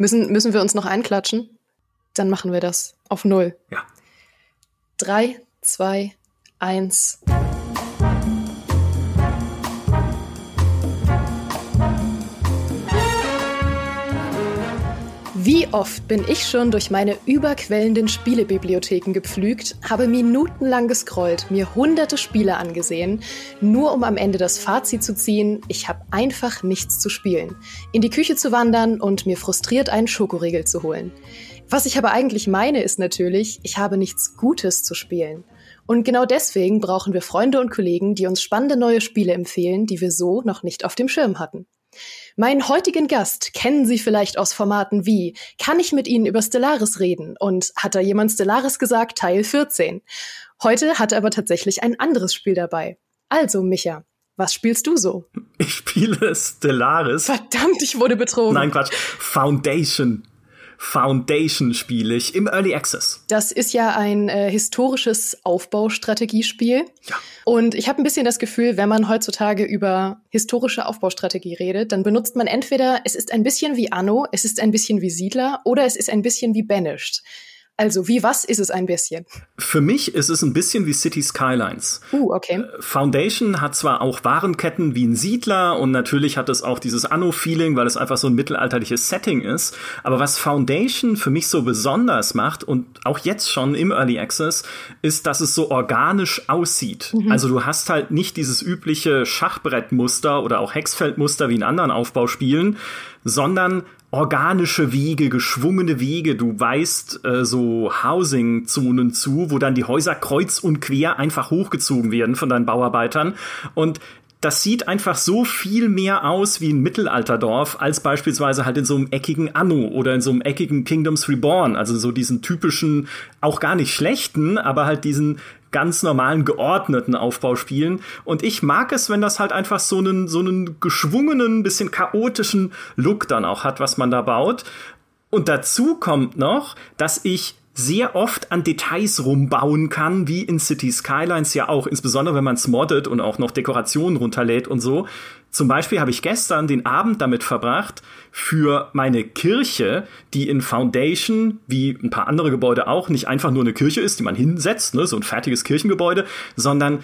Müssen, müssen wir uns noch einklatschen? Dann machen wir das auf Null. Ja. Drei, zwei, eins. Wie oft bin ich schon durch meine überquellenden Spielebibliotheken gepflügt, habe minutenlang gescrollt, mir hunderte Spiele angesehen, nur um am Ende das Fazit zu ziehen, ich habe einfach nichts zu spielen, in die Küche zu wandern und mir frustriert einen Schokoriegel zu holen. Was ich aber eigentlich meine, ist natürlich, ich habe nichts Gutes zu spielen. Und genau deswegen brauchen wir Freunde und Kollegen, die uns spannende neue Spiele empfehlen, die wir so noch nicht auf dem Schirm hatten. Meinen heutigen Gast kennen Sie vielleicht aus Formaten wie Kann ich mit Ihnen über Stellaris reden? Und hat da jemand Stellaris gesagt, Teil 14. Heute hat er aber tatsächlich ein anderes Spiel dabei. Also, Micha, was spielst du so? Ich spiele Stellaris. Verdammt, ich wurde betrogen. Nein, Quatsch. Foundation. Foundation spiele ich im Early Access. Das ist ja ein äh, historisches Aufbaustrategiespiel. Ja. Und ich habe ein bisschen das Gefühl, wenn man heutzutage über historische Aufbaustrategie redet, dann benutzt man entweder, es ist ein bisschen wie Anno, es ist ein bisschen wie Siedler oder es ist ein bisschen wie Banished. Also, wie was ist es ein bisschen? Für mich ist es ein bisschen wie City Skylines. Uh, okay. Foundation hat zwar auch Warenketten wie ein Siedler und natürlich hat es auch dieses Anno-Feeling, weil es einfach so ein mittelalterliches Setting ist. Aber was Foundation für mich so besonders macht und auch jetzt schon im Early Access, ist, dass es so organisch aussieht. Mhm. Also du hast halt nicht dieses übliche Schachbrettmuster oder auch Hexfeldmuster wie in anderen Aufbauspielen, sondern organische Wege, geschwungene Wege. Du weißt äh, so Housing-Zonen zu, wo dann die Häuser kreuz und quer einfach hochgezogen werden von deinen Bauarbeitern. Und das sieht einfach so viel mehr aus wie ein Mittelalterdorf als beispielsweise halt in so einem eckigen Anno oder in so einem eckigen Kingdoms Reborn. Also so diesen typischen, auch gar nicht schlechten, aber halt diesen ganz normalen geordneten Aufbau spielen. Und ich mag es, wenn das halt einfach so einen, so einen geschwungenen, bisschen chaotischen Look dann auch hat, was man da baut. Und dazu kommt noch, dass ich sehr oft an Details rumbauen kann, wie in City Skylines ja auch, insbesondere wenn man es moddet und auch noch Dekorationen runterlädt und so. Zum Beispiel habe ich gestern den Abend damit verbracht, für meine Kirche, die in Foundation, wie ein paar andere Gebäude auch, nicht einfach nur eine Kirche ist, die man hinsetzt, ne, so ein fertiges Kirchengebäude, sondern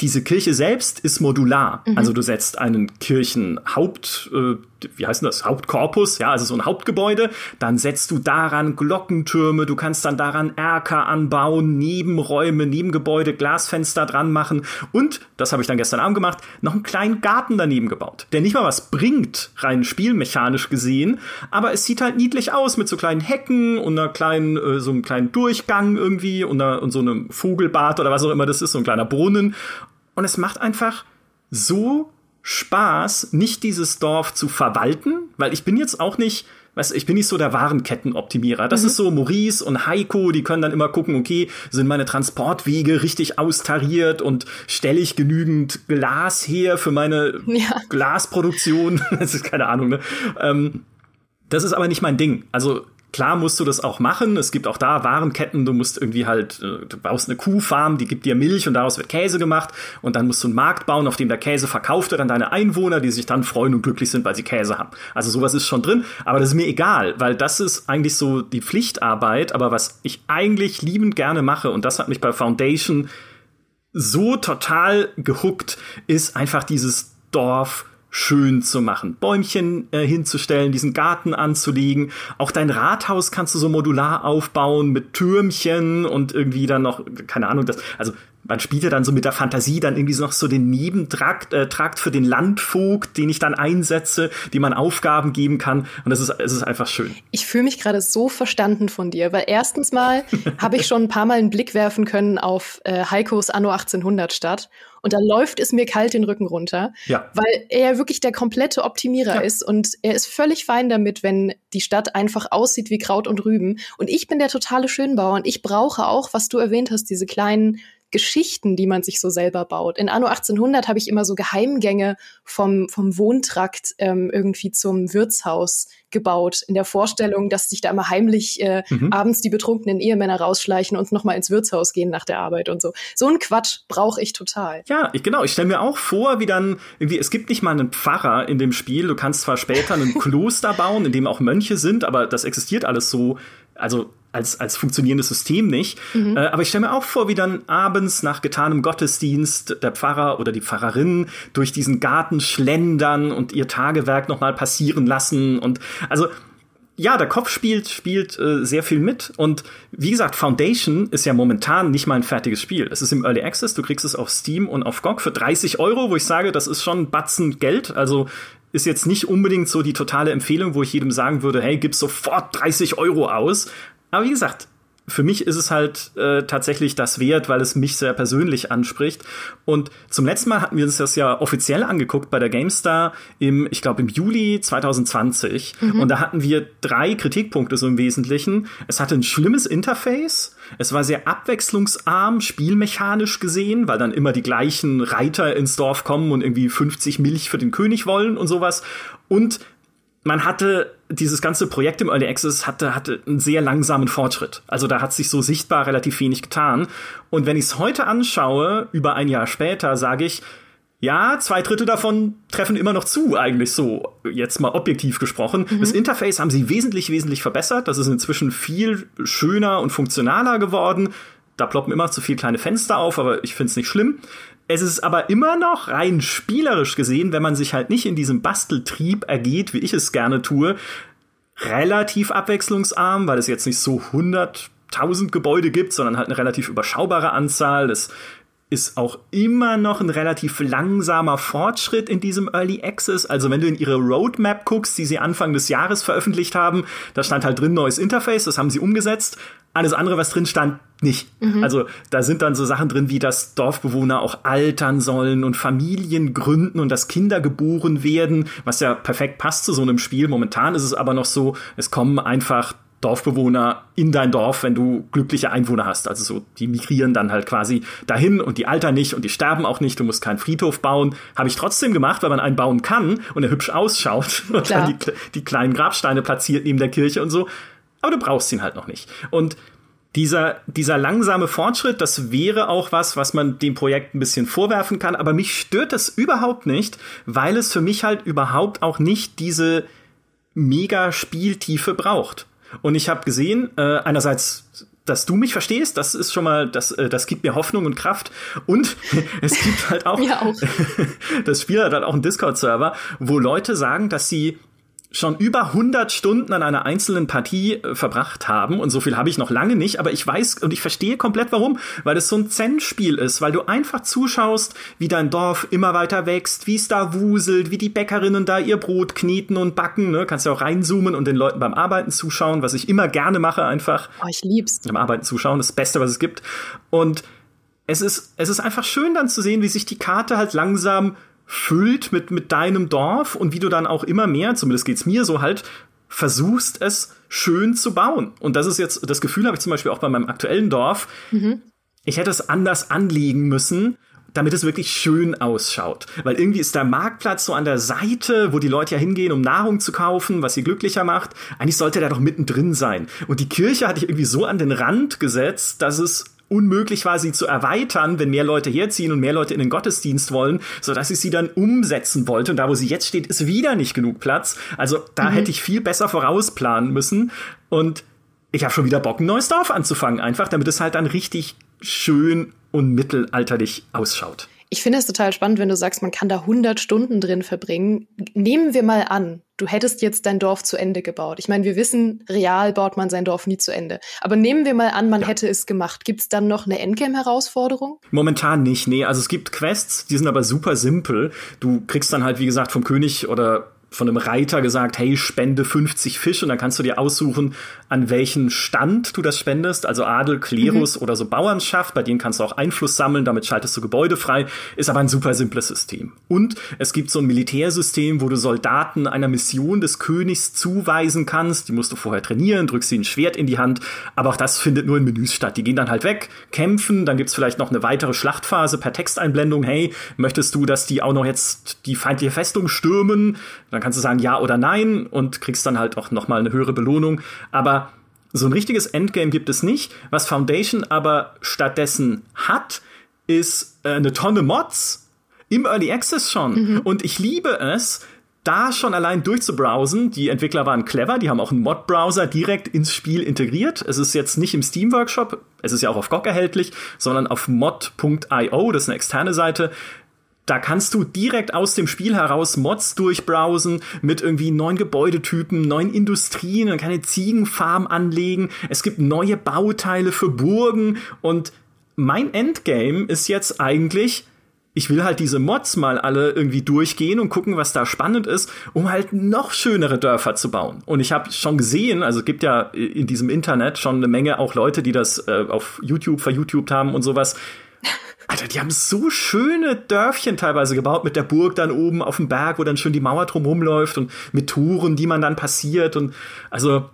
diese Kirche selbst ist modular. Mhm. Also du setzt einen Kirchenhaupt, äh, wie heißt das, Hauptkorpus, ja, also so ein Hauptgebäude, dann setzt du daran Glockentürme, du kannst dann daran Erker anbauen, Nebenräume, Nebengebäude, Glasfenster dran machen. Und, das habe ich dann gestern Abend gemacht, noch einen kleinen Garten daneben gebaut, der nicht mal was bringt, rein spielmechanisch gesehen, aber es sieht halt niedlich aus mit so kleinen Hecken und einer kleinen, äh, so einem kleinen Durchgang irgendwie und, einer, und so einem Vogelbad oder was auch immer. Das ist, so ein kleiner Brunnen und es macht einfach so Spaß, nicht dieses Dorf zu verwalten, weil ich bin jetzt auch nicht, weißt ich bin nicht so der Warenkettenoptimierer. Das mhm. ist so Maurice und Heiko, die können dann immer gucken, okay, sind meine Transportwege richtig austariert und stelle ich genügend Glas her für meine ja. Glasproduktion? das ist keine Ahnung, ne? Ähm, das ist aber nicht mein Ding. Also Klar musst du das auch machen. Es gibt auch da Warenketten. Du musst irgendwie halt, äh, du baust eine Kuhfarm, die gibt dir Milch und daraus wird Käse gemacht. Und dann musst du einen Markt bauen, auf dem der Käse verkauft wird an deine Einwohner, die sich dann freuen und glücklich sind, weil sie Käse haben. Also sowas ist schon drin. Aber das ist mir egal, weil das ist eigentlich so die Pflichtarbeit. Aber was ich eigentlich liebend gerne mache, und das hat mich bei Foundation so total gehuckt, ist einfach dieses Dorf schön zu machen, Bäumchen äh, hinzustellen, diesen Garten anzulegen. Auch dein Rathaus kannst du so modular aufbauen mit Türmchen und irgendwie dann noch, keine Ahnung, das, also man spielt ja dann so mit der Fantasie dann irgendwie noch so den Nebentrakt äh, Trakt für den Landvogt, den ich dann einsetze, die man Aufgaben geben kann. Und das ist, es ist einfach schön. Ich fühle mich gerade so verstanden von dir, weil erstens mal habe ich schon ein paar Mal einen Blick werfen können auf äh, Heikos Anno 1800 Stadt. Und da läuft es mir kalt den Rücken runter, ja. weil er wirklich der komplette Optimierer ja. ist und er ist völlig fein damit, wenn die Stadt einfach aussieht wie Kraut und Rüben. Und ich bin der totale Schönbauer und ich brauche auch, was du erwähnt hast, diese kleinen Geschichten, die man sich so selber baut. In Anno 1800 habe ich immer so Geheimgänge vom, vom Wohntrakt ähm, irgendwie zum Wirtshaus gebaut, in der Vorstellung, dass sich da immer heimlich äh, mhm. abends die betrunkenen Ehemänner rausschleichen und nochmal ins Wirtshaus gehen nach der Arbeit und so. So ein Quatsch brauche ich total. Ja, ich, genau. Ich stelle mir auch vor, wie dann irgendwie, es gibt nicht mal einen Pfarrer in dem Spiel. Du kannst zwar später ein Kloster bauen, in dem auch Mönche sind, aber das existiert alles so also als, als funktionierendes System nicht. Mhm. Äh, aber ich stelle mir auch vor, wie dann abends nach getanem Gottesdienst der Pfarrer oder die Pfarrerin durch diesen Garten schlendern und ihr Tagewerk nochmal passieren lassen. Und also ja, der Kopf spielt, spielt äh, sehr viel mit. Und wie gesagt, Foundation ist ja momentan nicht mal ein fertiges Spiel. Es ist im Early Access, du kriegst es auf Steam und auf GOG für 30 Euro, wo ich sage, das ist schon ein Batzen Geld. Also ist jetzt nicht unbedingt so die totale Empfehlung, wo ich jedem sagen würde, hey, gib sofort 30 Euro aus. Aber wie gesagt, für mich ist es halt äh, tatsächlich das wert, weil es mich sehr persönlich anspricht. Und zum letzten Mal hatten wir uns das ja offiziell angeguckt bei der GameStar im, ich glaube, im Juli 2020. Mhm. Und da hatten wir drei Kritikpunkte so im Wesentlichen. Es hatte ein schlimmes Interface. Es war sehr abwechslungsarm, spielmechanisch gesehen, weil dann immer die gleichen Reiter ins Dorf kommen und irgendwie 50 Milch für den König wollen und sowas. Und man hatte dieses ganze Projekt im Early Access hatte, hatte einen sehr langsamen Fortschritt. Also da hat sich so sichtbar relativ wenig getan. Und wenn ich es heute anschaue, über ein Jahr später, sage ich, ja, zwei Drittel davon treffen immer noch zu, eigentlich so, jetzt mal objektiv gesprochen. Mhm. Das Interface haben sie wesentlich, wesentlich verbessert. Das ist inzwischen viel schöner und funktionaler geworden. Da ploppen immer zu viel kleine Fenster auf, aber ich finde es nicht schlimm. Es ist aber immer noch rein spielerisch gesehen, wenn man sich halt nicht in diesem Basteltrieb ergeht, wie ich es gerne tue, relativ abwechslungsarm, weil es jetzt nicht so 100.000 Gebäude gibt, sondern halt eine relativ überschaubare Anzahl. Es ist auch immer noch ein relativ langsamer Fortschritt in diesem Early Access. Also wenn du in ihre Roadmap guckst, die sie Anfang des Jahres veröffentlicht haben, da stand halt drin neues Interface, das haben sie umgesetzt. Alles andere, was drin stand, nicht. Mhm. Also da sind dann so Sachen drin, wie dass Dorfbewohner auch altern sollen und Familien gründen und dass Kinder geboren werden, was ja perfekt passt zu so einem Spiel. Momentan ist es aber noch so, es kommen einfach Dorfbewohner in dein Dorf, wenn du glückliche Einwohner hast. Also so, die migrieren dann halt quasi dahin und die altern nicht und die sterben auch nicht. Du musst keinen Friedhof bauen. Habe ich trotzdem gemacht, weil man einen bauen kann und er hübsch ausschaut und Klar. dann die, die kleinen Grabsteine platziert neben der Kirche und so. Aber du brauchst ihn halt noch nicht. Und dieser, dieser langsame Fortschritt, das wäre auch was, was man dem Projekt ein bisschen vorwerfen kann. Aber mich stört das überhaupt nicht, weil es für mich halt überhaupt auch nicht diese mega Spieltiefe braucht. Und ich habe gesehen, äh, einerseits dass du mich verstehst, das ist schon mal, das, äh, das gibt mir Hoffnung und Kraft. Und es gibt halt auch, auch. das Spiel hat halt auch einen Discord-Server, wo Leute sagen, dass sie schon über 100 Stunden an einer einzelnen Partie äh, verbracht haben und so viel habe ich noch lange nicht, aber ich weiß und ich verstehe komplett warum, weil es so ein Zen-Spiel ist, weil du einfach zuschaust, wie dein Dorf immer weiter wächst, wie es da wuselt, wie die Bäckerinnen da ihr Brot kneten und backen, ne? Kannst ja auch reinzoomen und den Leuten beim Arbeiten zuschauen, was ich immer gerne mache einfach. Oh, ich lieb's. Beim Arbeiten zuschauen, das Beste, was es gibt. Und es ist, es ist einfach schön dann zu sehen, wie sich die Karte halt langsam füllt mit, mit deinem Dorf und wie du dann auch immer mehr, zumindest geht's mir so halt, versuchst es schön zu bauen. Und das ist jetzt, das Gefühl habe ich zum Beispiel auch bei meinem aktuellen Dorf. Mhm. Ich hätte es anders anlegen müssen, damit es wirklich schön ausschaut. Weil irgendwie ist der Marktplatz so an der Seite, wo die Leute ja hingehen, um Nahrung zu kaufen, was sie glücklicher macht. Eigentlich sollte der doch mittendrin sein. Und die Kirche hatte ich irgendwie so an den Rand gesetzt, dass es unmöglich war, sie zu erweitern, wenn mehr Leute herziehen und mehr Leute in den Gottesdienst wollen, so dass ich sie dann umsetzen wollte. Und da, wo sie jetzt steht, ist wieder nicht genug Platz. Also da mhm. hätte ich viel besser vorausplanen müssen. Und ich habe schon wieder Bock, ein neues Dorf anzufangen, einfach, damit es halt dann richtig schön und mittelalterlich ausschaut. Ich finde es total spannend, wenn du sagst, man kann da 100 Stunden drin verbringen. Nehmen wir mal an, du hättest jetzt dein Dorf zu Ende gebaut. Ich meine, wir wissen, real baut man sein Dorf nie zu Ende. Aber nehmen wir mal an, man ja. hätte es gemacht. Gibt es dann noch eine Endgame-Herausforderung? Momentan nicht, nee. Also es gibt Quests, die sind aber super simpel. Du kriegst dann halt, wie gesagt, vom König oder von einem Reiter gesagt, hey, spende 50 Fisch und dann kannst du dir aussuchen, an welchen Stand du das spendest, also Adel, Klerus mhm. oder so Bauernschaft, bei denen kannst du auch Einfluss sammeln, damit schaltest du Gebäude frei, ist aber ein super simples System. Und es gibt so ein Militärsystem, wo du Soldaten einer Mission des Königs zuweisen kannst, die musst du vorher trainieren, drückst ihnen ein Schwert in die Hand, aber auch das findet nur in Menüs statt. Die gehen dann halt weg, kämpfen, dann gibt's vielleicht noch eine weitere Schlachtphase per Texteinblendung, hey, möchtest du, dass die auch noch jetzt die feindliche Festung stürmen? Dann kannst du sagen ja oder nein und kriegst dann halt auch noch mal eine höhere Belohnung. Aber so ein richtiges Endgame gibt es nicht. Was Foundation aber stattdessen hat, ist äh, eine Tonne Mods im Early Access schon. Mhm. Und ich liebe es, da schon allein durchzubrowsen. Die Entwickler waren clever, die haben auch einen Mod-Browser direkt ins Spiel integriert. Es ist jetzt nicht im Steam Workshop, es ist ja auch auf GOG erhältlich, sondern auf mod.io, das ist eine externe Seite. Da kannst du direkt aus dem Spiel heraus Mods durchbrowsen mit irgendwie neuen Gebäudetypen, neuen Industrien, man kann eine Ziegenfarm anlegen. Es gibt neue Bauteile für Burgen und mein Endgame ist jetzt eigentlich, ich will halt diese Mods mal alle irgendwie durchgehen und gucken, was da spannend ist, um halt noch schönere Dörfer zu bauen. Und ich habe schon gesehen, also es gibt ja in diesem Internet schon eine Menge auch Leute, die das äh, auf YouTube verYouTubed haben und sowas. Alter, die haben so schöne Dörfchen teilweise gebaut mit der Burg dann oben auf dem Berg, wo dann schön die Mauer drumherum läuft und mit Touren, die man dann passiert und also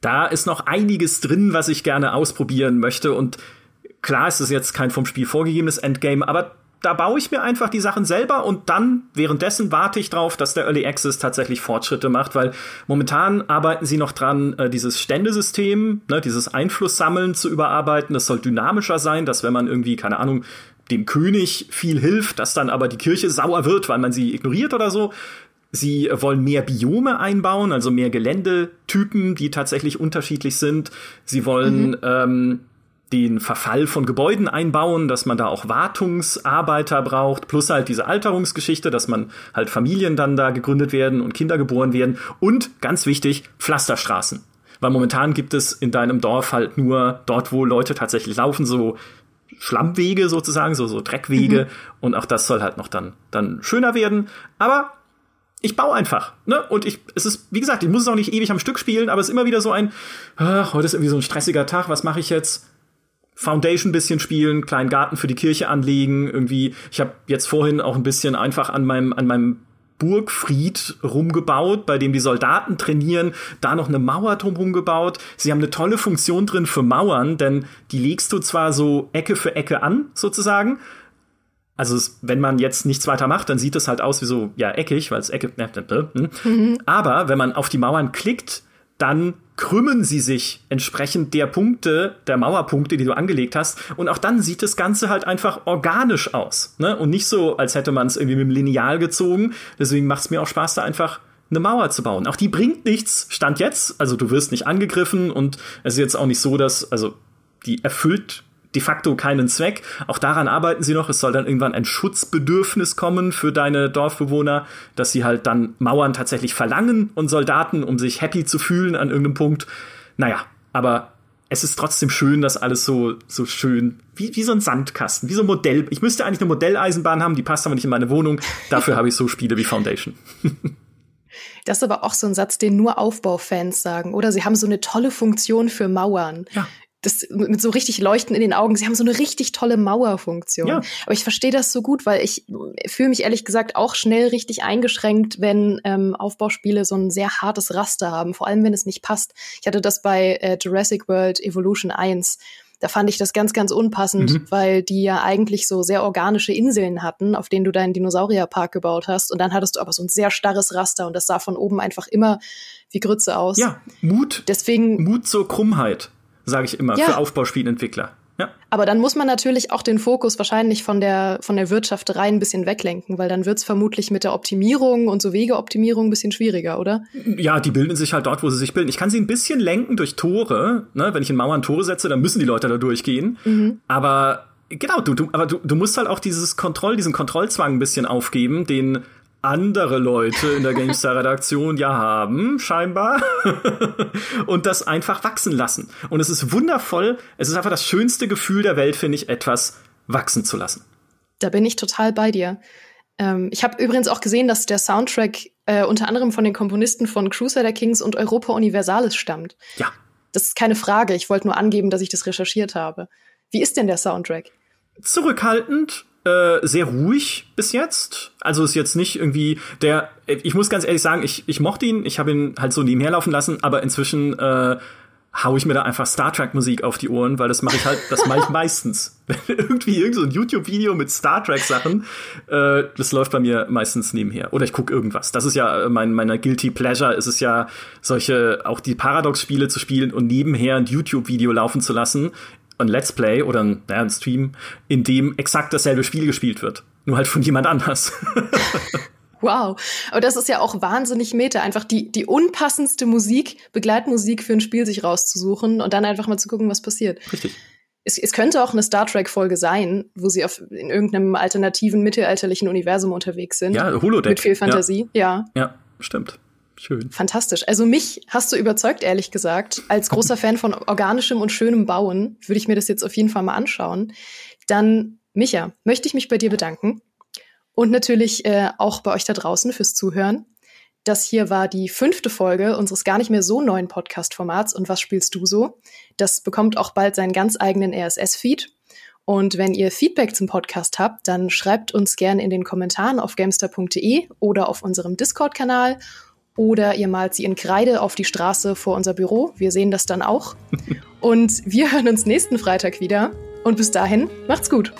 da ist noch einiges drin, was ich gerne ausprobieren möchte und klar ist es jetzt kein vom Spiel vorgegebenes Endgame, aber da baue ich mir einfach die Sachen selber und dann währenddessen warte ich drauf, dass der Early Access tatsächlich Fortschritte macht, weil momentan arbeiten sie noch dran, äh, dieses Ständesystem, ne, dieses Einflusssammeln zu überarbeiten. Das soll dynamischer sein, dass wenn man irgendwie, keine Ahnung, dem König viel hilft, dass dann aber die Kirche sauer wird, weil man sie ignoriert oder so. Sie wollen mehr Biome einbauen, also mehr Geländetypen, die tatsächlich unterschiedlich sind. Sie wollen mhm. ähm, den Verfall von Gebäuden einbauen, dass man da auch Wartungsarbeiter braucht, plus halt diese Alterungsgeschichte, dass man halt Familien dann da gegründet werden und Kinder geboren werden und ganz wichtig, Pflasterstraßen. Weil momentan gibt es in deinem Dorf halt nur dort, wo Leute tatsächlich laufen, so Schlammwege sozusagen, so, so Dreckwege. Mhm. Und auch das soll halt noch dann, dann schöner werden. Aber ich baue einfach, ne? Und ich, es ist, wie gesagt, ich muss es auch nicht ewig am Stück spielen, aber es ist immer wieder so ein, äh, heute ist irgendwie so ein stressiger Tag, was mache ich jetzt? Foundation bisschen spielen, kleinen Garten für die Kirche anlegen, irgendwie. Ich habe jetzt vorhin auch ein bisschen einfach an meinem an meinem Burgfried rumgebaut, bei dem die Soldaten trainieren, da noch eine Mauer drumherum gebaut. Sie haben eine tolle Funktion drin für Mauern, denn die legst du zwar so Ecke für Ecke an, sozusagen. Also wenn man jetzt nichts weiter macht, dann sieht es halt aus wie so, ja, eckig, weil es Ecke. Ne, ne, ne, hm. Mhm. Aber wenn man auf die Mauern klickt, dann krümmen sie sich entsprechend der Punkte, der Mauerpunkte, die du angelegt hast. Und auch dann sieht das Ganze halt einfach organisch aus. Ne? Und nicht so, als hätte man es irgendwie mit dem Lineal gezogen. Deswegen macht es mir auch Spaß, da einfach eine Mauer zu bauen. Auch die bringt nichts, stand jetzt. Also du wirst nicht angegriffen und es ist jetzt auch nicht so, dass, also die erfüllt de facto keinen Zweck. Auch daran arbeiten sie noch. Es soll dann irgendwann ein Schutzbedürfnis kommen für deine Dorfbewohner, dass sie halt dann Mauern tatsächlich verlangen und Soldaten, um sich happy zu fühlen an irgendeinem Punkt. Naja, aber es ist trotzdem schön, dass alles so, so schön, wie, wie so ein Sandkasten, wie so ein Modell. Ich müsste eigentlich eine Modelleisenbahn haben, die passt aber nicht in meine Wohnung. Dafür habe ich so Spiele wie Foundation. Das ist aber auch so ein Satz, den nur Aufbaufans sagen. Oder sie haben so eine tolle Funktion für Mauern. Ja das mit so richtig Leuchten in den Augen. Sie haben so eine richtig tolle Mauerfunktion. Ja. Aber ich verstehe das so gut, weil ich fühle mich ehrlich gesagt auch schnell richtig eingeschränkt, wenn ähm, Aufbauspiele so ein sehr hartes Raster haben, vor allem wenn es nicht passt. Ich hatte das bei äh, Jurassic World Evolution 1. Da fand ich das ganz, ganz unpassend, mhm. weil die ja eigentlich so sehr organische Inseln hatten, auf denen du deinen Dinosaurierpark gebaut hast. Und dann hattest du aber so ein sehr starres Raster und das sah von oben einfach immer wie Grütze aus. Ja, Mut. Deswegen. Mut zur Krummheit sage ich immer, ja. für Aufbauspielentwickler. Ja. Aber dann muss man natürlich auch den Fokus wahrscheinlich von der, von der Wirtschaft rein ein bisschen weglenken, weil dann wird es vermutlich mit der Optimierung und so Wegeoptimierung ein bisschen schwieriger, oder? Ja, die bilden sich halt dort, wo sie sich bilden. Ich kann sie ein bisschen lenken durch Tore. Ne? Wenn ich in Mauern Tore setze, dann müssen die Leute da durchgehen. Mhm. Aber genau, du, du, aber du, du musst halt auch dieses Kontroll, diesen Kontrollzwang ein bisschen aufgeben, den andere Leute in der GameStar-Redaktion ja haben, scheinbar, und das einfach wachsen lassen. Und es ist wundervoll, es ist einfach das schönste Gefühl der Welt, finde ich, etwas wachsen zu lassen. Da bin ich total bei dir. Ähm, ich habe übrigens auch gesehen, dass der Soundtrack äh, unter anderem von den Komponisten von Crusader Kings und Europa Universalis stammt. Ja. Das ist keine Frage. Ich wollte nur angeben, dass ich das recherchiert habe. Wie ist denn der Soundtrack? Zurückhaltend, äh, sehr ruhig bis jetzt. Also ist jetzt nicht irgendwie der. Ich muss ganz ehrlich sagen, ich, ich mochte ihn. Ich habe ihn halt so nebenher laufen lassen, aber inzwischen äh, hau ich mir da einfach Star Trek Musik auf die Ohren, weil das mache ich halt, das mache ich meistens. Irgendwie irgend so ein YouTube Video mit Star Trek Sachen, äh, das läuft bei mir meistens nebenher. Oder ich gucke irgendwas. Das ist ja mein meiner guilty pleasure ist es ja solche auch die Paradox Spiele zu spielen und nebenher ein YouTube Video laufen zu lassen, ein Let's Play oder ein, ja, ein Stream, in dem exakt dasselbe Spiel gespielt wird, nur halt von jemand anders. Wow. Aber das ist ja auch wahnsinnig meta, einfach die, die unpassendste Musik, Begleitmusik für ein Spiel sich rauszusuchen und dann einfach mal zu gucken, was passiert. Richtig. Es, es könnte auch eine Star Trek-Folge sein, wo sie auf, in irgendeinem alternativen mittelalterlichen Universum unterwegs sind. Ja, Holodeck. Mit viel Fantasie, ja. Ja, ja stimmt. Schön. Fantastisch. Also mich hast du überzeugt, ehrlich gesagt. Als großer Fan von organischem und schönem Bauen würde ich mir das jetzt auf jeden Fall mal anschauen. Dann, Micha, möchte ich mich bei dir bedanken. Und natürlich äh, auch bei euch da draußen fürs Zuhören. Das hier war die fünfte Folge unseres gar nicht mehr so neuen Podcast-Formats. Und was spielst du so? Das bekommt auch bald seinen ganz eigenen RSS-Feed. Und wenn ihr Feedback zum Podcast habt, dann schreibt uns gerne in den Kommentaren auf gamester.de oder auf unserem Discord-Kanal oder ihr malt sie in Kreide auf die Straße vor unser Büro. Wir sehen das dann auch. Und wir hören uns nächsten Freitag wieder. Und bis dahin, macht's gut.